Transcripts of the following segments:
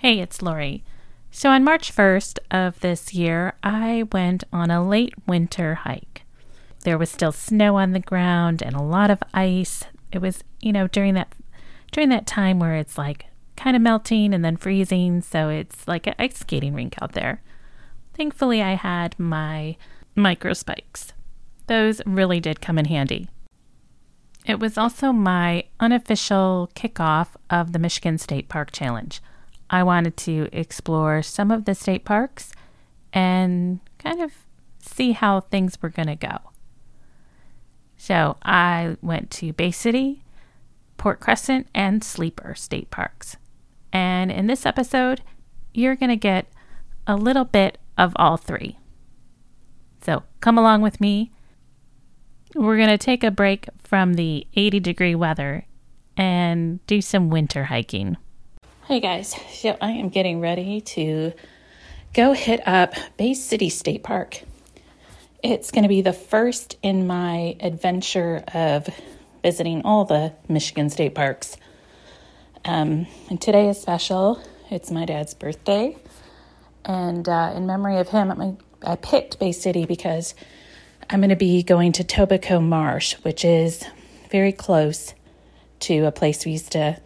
Hey, it's Lori. So on March 1st of this year, I went on a late winter hike. There was still snow on the ground and a lot of ice. It was, you know, during that during that time where it's like kind of melting and then freezing, so it's like an ice skating rink out there. Thankfully, I had my micro spikes. Those really did come in handy. It was also my unofficial kickoff of the Michigan State Park Challenge. I wanted to explore some of the state parks and kind of see how things were going to go. So I went to Bay City, Port Crescent, and Sleeper state parks. And in this episode, you're going to get a little bit of all three. So come along with me. We're going to take a break from the 80 degree weather and do some winter hiking. Hey guys, so I am getting ready to go hit up Bay City State Park. It's going to be the first in my adventure of visiting all the Michigan state parks. Um, and today is special. It's my dad's birthday. And uh, in memory of him, I'm, I picked Bay City because I'm going to be going to Tobico Marsh, which is very close to a place we used to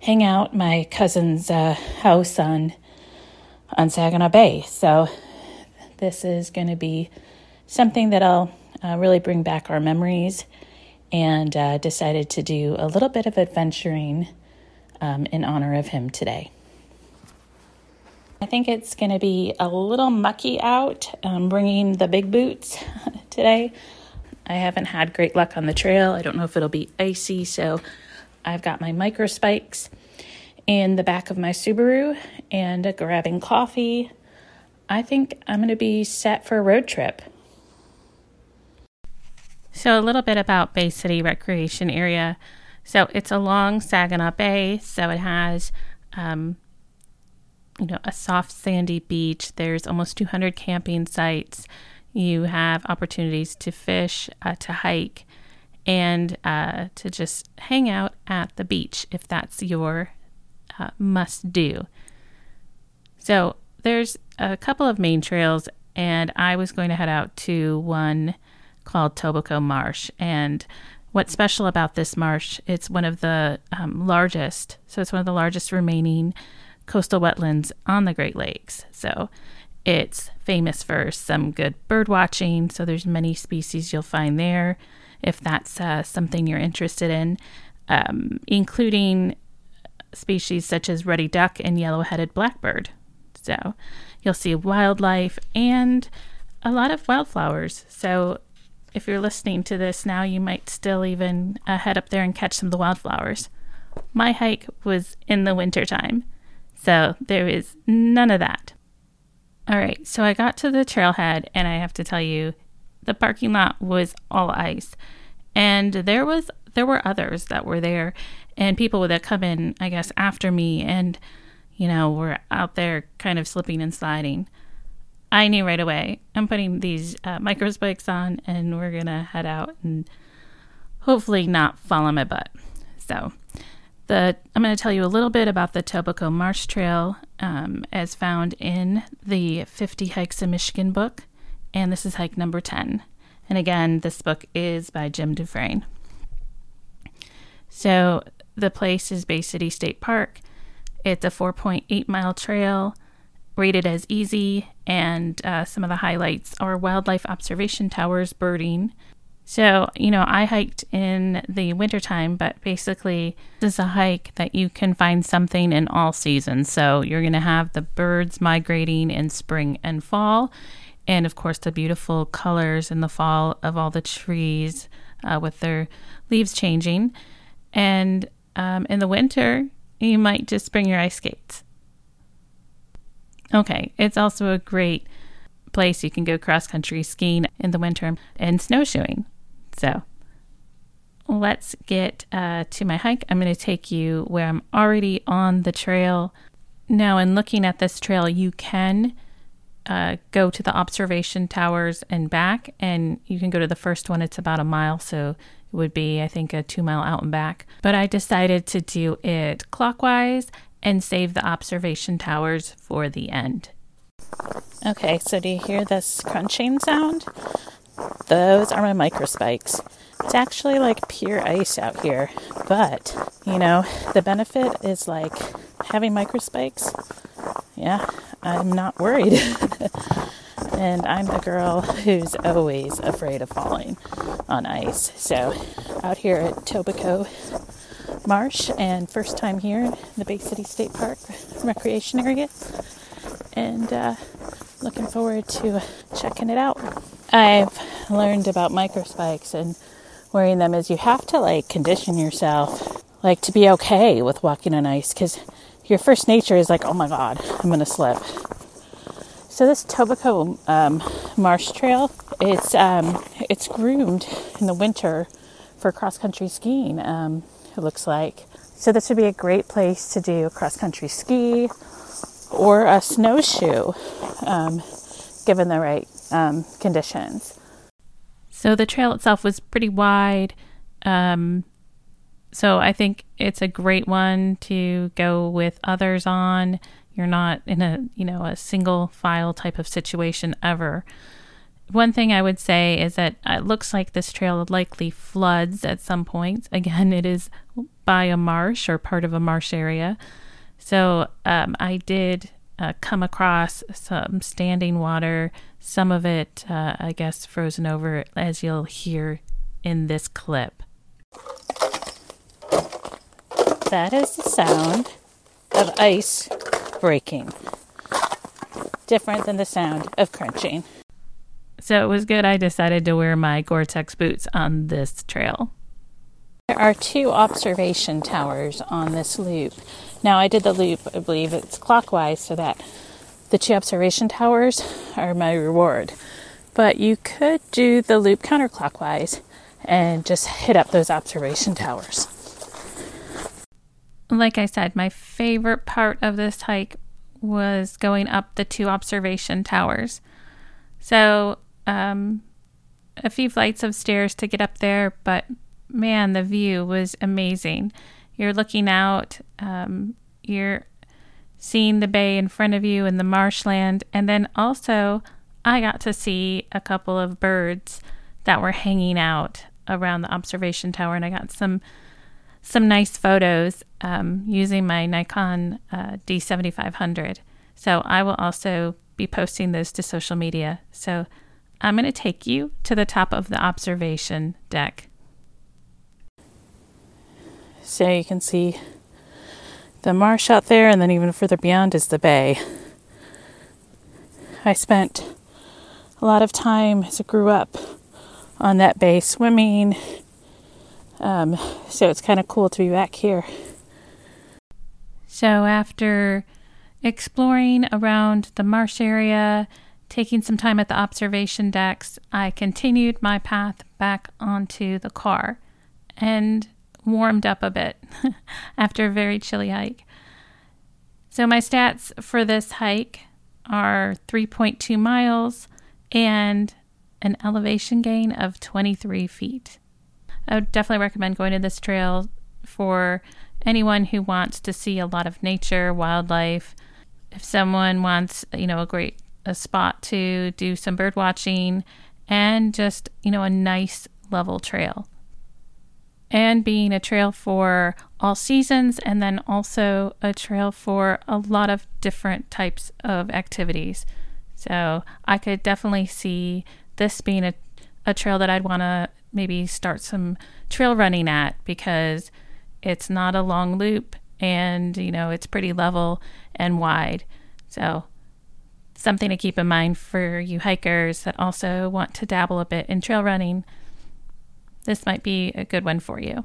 hang out my cousin's uh, house on on Saginaw Bay. So this is going to be something that I'll uh, really bring back our memories, and uh, decided to do a little bit of adventuring um, in honor of him today. I think it's going to be a little mucky out. I'm bringing the big boots today. I haven't had great luck on the trail. I don't know if it'll be icy, so I've got my micro spikes in the back of my Subaru and grabbing coffee. I think I'm going to be set for a road trip. So, a little bit about Bay City Recreation Area. So, it's along Saginaw Bay, so it has, um, you know, a soft sandy beach. There's almost 200 camping sites. You have opportunities to fish, uh, to hike, and uh, to just hang out at the beach if that's your uh, must do. So there's a couple of main trails, and I was going to head out to one called Tobico Marsh. And what's special about this marsh, it's one of the um, largest, so it's one of the largest remaining coastal wetlands on the Great Lakes. So it's famous for some good bird watching, so there's many species you'll find there if that's uh, something you're interested in, um, including species such as ruddy duck and yellow headed blackbird. So you'll see wildlife and a lot of wildflowers. So if you're listening to this now, you might still even uh, head up there and catch some of the wildflowers. My hike was in the wintertime, so there is none of that. All right, so I got to the trailhead, and I have to tell you, the parking lot was all ice, and there was there were others that were there, and people that come in, I guess, after me, and you know, were out there kind of slipping and sliding. I knew right away. I'm putting these uh, micro spikes on, and we're gonna head out and hopefully not fall on my butt. So, the I'm going to tell you a little bit about the Tobico Marsh Trail, um, as found in the 50 Hikes in Michigan book, and this is hike number 10. And again, this book is by Jim Dufresne. So the place is Bay City State Park. It's a 4.8 mile trail rated as easy, and uh, some of the highlights are wildlife observation towers, birding. So, you know, I hiked in the wintertime, but basically, this is a hike that you can find something in all seasons. So, you're going to have the birds migrating in spring and fall, and of course, the beautiful colors in the fall of all the trees uh, with their leaves changing. And um, in the winter, you might just bring your ice skates. Okay, it's also a great place you can go cross country skiing in the winter and snowshoeing. So let's get uh, to my hike. I'm going to take you where I'm already on the trail. Now, in looking at this trail, you can uh, go to the observation towers and back, and you can go to the first one. It's about a mile, so it would be, I think, a two mile out and back. But I decided to do it clockwise and save the observation towers for the end. Okay, so do you hear this crunching sound? Those are my microspikes. It's actually like pure ice out here, but you know, the benefit is like having microspikes. Yeah, I'm not worried. and I'm the girl who's always afraid of falling on ice. So, out here at Tobico Marsh, and first time here in the Bay City State Park recreation area, and uh, looking forward to checking it out. I've learned about microspikes and wearing them is you have to like condition yourself like to be okay with walking on ice because your first nature is like, oh my god, I'm gonna slip. So this Tobico um, Marsh Trail, it's um, it's groomed in the winter for cross country skiing. Um, it looks like so this would be a great place to do cross country ski or a snowshoe, um, given the right um, conditions. So the trail itself was pretty wide. Um, so I think it's a great one to go with others on. You're not in a, you know, a single file type of situation ever. One thing I would say is that it looks like this trail likely floods at some point. Again, it is by a marsh or part of a marsh area. So um, I did uh, come across some standing water, some of it, uh, I guess, frozen over, as you'll hear in this clip. That is the sound of ice breaking, different than the sound of crunching. So it was good I decided to wear my Gore Tex boots on this trail. There are two observation towers on this loop. Now, I did the loop, I believe it's clockwise, so that the two observation towers are my reward. But you could do the loop counterclockwise and just hit up those observation towers. Like I said, my favorite part of this hike was going up the two observation towers. So, um, a few flights of stairs to get up there, but man, the view was amazing. You're looking out, um, you're seeing the bay in front of you and the marshland, and then also I got to see a couple of birds that were hanging out around the observation tower, and I got some some nice photos um, using my Nikon uh, D7500. So I will also be posting those to social media. So I'm going to take you to the top of the observation deck. So you can see the marsh out there, and then even further beyond is the bay. I spent a lot of time as I grew up on that bay swimming, um, so it's kind of cool to be back here. So, after exploring around the marsh area, taking some time at the observation decks, I continued my path back onto the car. And warmed up a bit after a very chilly hike. So, my stats for this hike are 3.2 miles and an elevation gain of 23 feet. I would definitely recommend going to this trail for anyone who wants to see a lot of nature, wildlife. If someone wants, you know, a great a spot to do some bird watching and just, you know, a nice level trail and being a trail for all seasons, and then also a trail for a lot of different types of activities. So I could definitely see this being a, a trail that I'd want to maybe start some trail running at because it's not a long loop and you know it's pretty level and wide. So something to keep in mind for you hikers that also want to dabble a bit in trail running this might be a good one for you.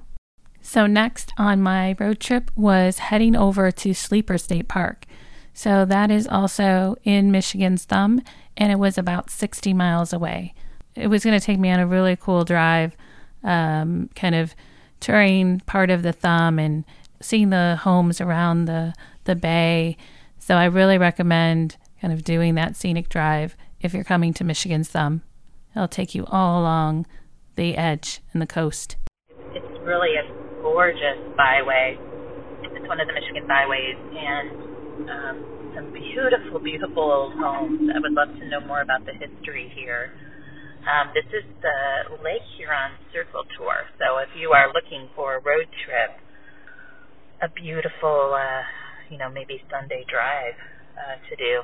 So, next on my road trip was heading over to Sleeper State Park. So, that is also in Michigan's Thumb, and it was about 60 miles away. It was going to take me on a really cool drive, um, kind of touring part of the Thumb and seeing the homes around the, the bay. So, I really recommend kind of doing that scenic drive if you're coming to Michigan's Thumb. It'll take you all along the edge and the coast. It's really a gorgeous byway. it's one of the Michigan byways, and um, some beautiful, beautiful old homes. I would love to know more about the history here. Um, this is the Lake Huron Circle Tour. So if you are looking for a road trip, a beautiful, uh, you know, maybe Sunday drive uh, to do.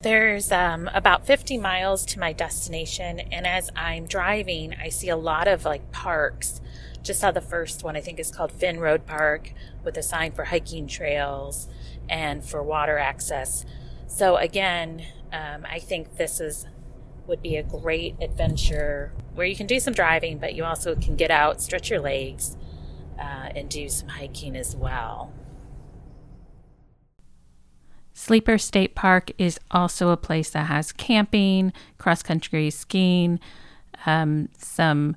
There's um, about 50 miles to my destination, and as I'm driving, I see a lot of like parks. Just saw the first one, I think is called Finn Road Park, with a sign for hiking trails and for water access. So, again, um, I think this is would be a great adventure where you can do some driving, but you also can get out, stretch your legs, uh, and do some hiking as well. Sleeper State Park is also a place that has camping, cross country skiing, um, some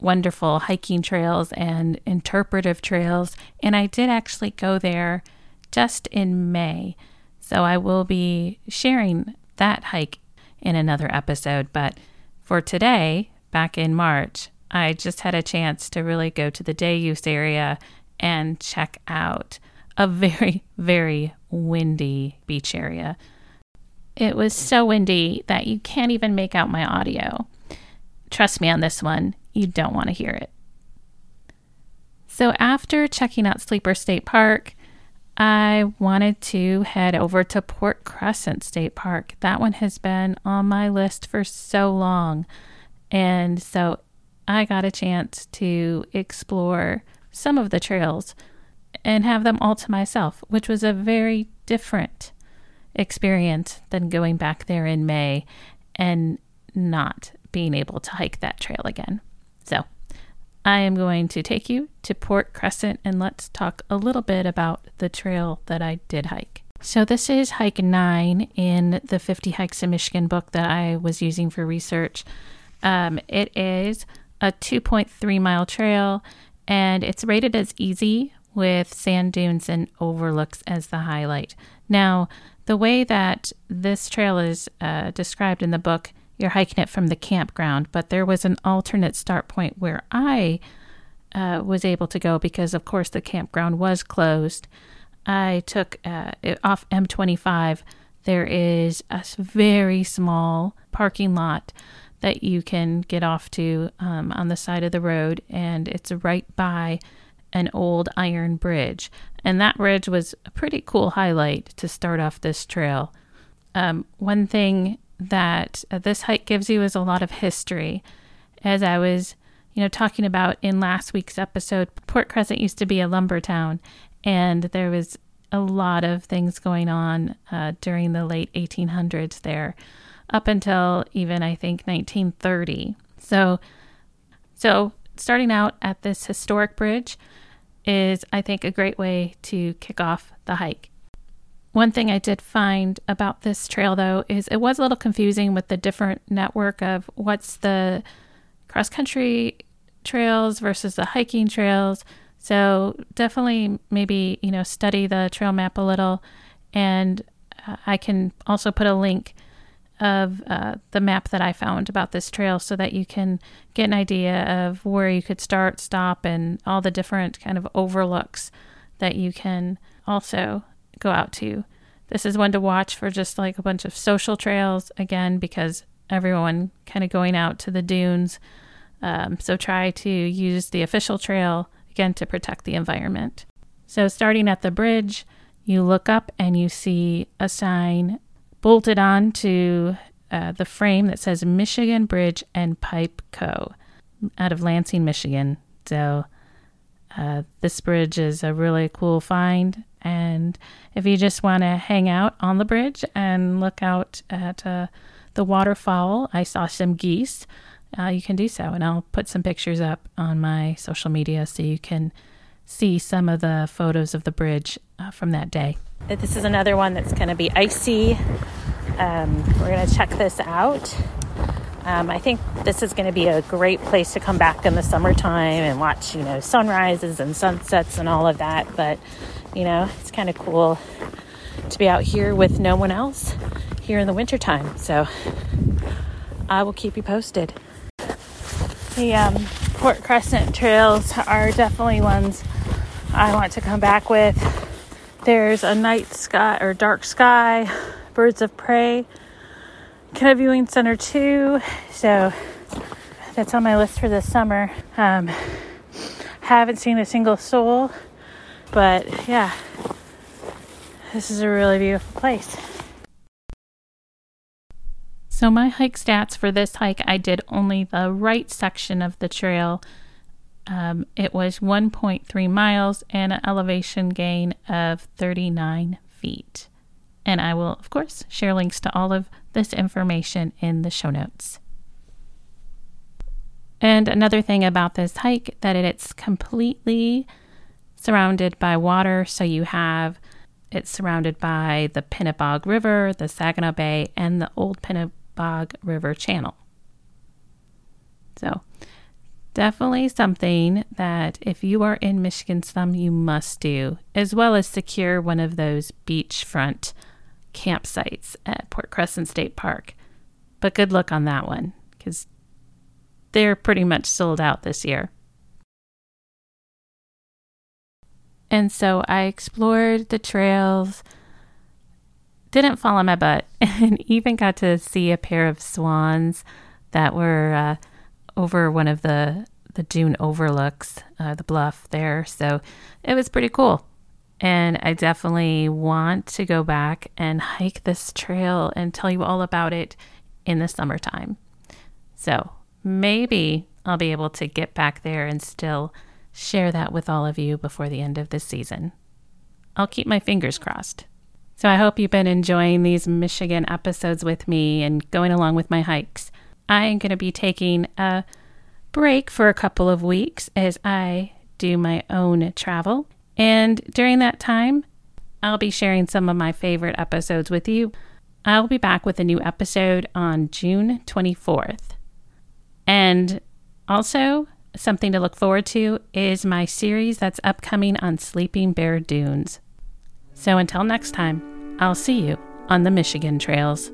wonderful hiking trails and interpretive trails. And I did actually go there just in May. So I will be sharing that hike in another episode. But for today, back in March, I just had a chance to really go to the day use area and check out a very, very windy beach area. It was so windy that you can't even make out my audio. Trust me on this one, you don't want to hear it. So, after checking out Sleeper State Park, I wanted to head over to Port Crescent State Park. That one has been on my list for so long. And so I got a chance to explore some of the trails and have them all to myself, which was a very different experience than going back there in May and not being able to hike that trail again. So I am going to take you to Port Crescent and let's talk a little bit about the trail that I did hike. So, this is hike nine in the 50 Hikes in Michigan book that I was using for research. Um, it is a 2.3 mile trail and it's rated as easy with sand dunes and overlooks as the highlight. Now, the way that this trail is uh, described in the book you're hiking it from the campground, but there was an alternate start point where I uh, was able to go because, of course, the campground was closed. I took uh, off M25. There is a very small parking lot that you can get off to um, on the side of the road, and it's right by an old iron bridge. And that bridge was a pretty cool highlight to start off this trail. Um, one thing that uh, this hike gives you is a lot of history. As I was, you know, talking about in last week's episode, Port Crescent used to be a lumber town, and there was a lot of things going on uh, during the late 1800s there, up until even I think 1930. So, so starting out at this historic bridge is, I think, a great way to kick off the hike. One thing I did find about this trail, though, is it was a little confusing with the different network of what's the cross country trails versus the hiking trails. So definitely maybe, you know, study the trail map a little. And uh, I can also put a link of uh, the map that I found about this trail so that you can get an idea of where you could start, stop, and all the different kind of overlooks that you can also go out to. This is one to watch for just like a bunch of social trails, again, because everyone kind of going out to the dunes. Um, so try to use the official trail, again, to protect the environment. So starting at the bridge, you look up and you see a sign bolted on to uh, the frame that says Michigan Bridge and Pipe Co. out of Lansing, Michigan. So uh, this bridge is a really cool find. And if you just want to hang out on the bridge and look out at uh, the waterfowl, I saw some geese. Uh, you can do so, and I'll put some pictures up on my social media so you can see some of the photos of the bridge uh, from that day. This is another one that's going to be icy. Um, we're going to check this out. Um, I think this is going to be a great place to come back in the summertime and watch, you know, sunrises and sunsets and all of that. But you know, it's kind of cool to be out here with no one else here in the wintertime. So I will keep you posted. The um, Port Crescent trails are definitely ones I want to come back with. There's a night sky or dark sky, birds of prey, canoe viewing center too. So that's on my list for this summer. Um, haven't seen a single soul, but yeah, this is a really beautiful place. So, my hike stats for this hike, I did only the right section of the trail. Um, it was 1.3 miles and an elevation gain of 39 feet. And I will, of course, share links to all of this information in the show notes. And another thing about this hike that it's completely surrounded by water, so you have it's surrounded by the Pinnebog River, the Saginaw Bay, and the Old Pinnebog Bog River Channel. So, definitely something that if you are in Michigan some you must do, as well as secure one of those beachfront campsites at Port Crescent State Park. But good luck on that one because they're pretty much sold out this year. And so I explored the trails didn't fall on my butt and even got to see a pair of swans that were uh, over one of the the dune overlooks, uh, the bluff there. So it was pretty cool. And I definitely want to go back and hike this trail and tell you all about it in the summertime. So maybe I'll be able to get back there and still share that with all of you before the end of this season. I'll keep my fingers crossed. So I hope you've been enjoying these Michigan episodes with me and going along with my hikes. I am going to be taking a break for a couple of weeks as I do my own travel. And during that time, I'll be sharing some of my favorite episodes with you. I'll be back with a new episode on June 24th. And also, something to look forward to is my series that's upcoming on Sleeping Bear Dunes. So until next time, I'll see you on the Michigan trails.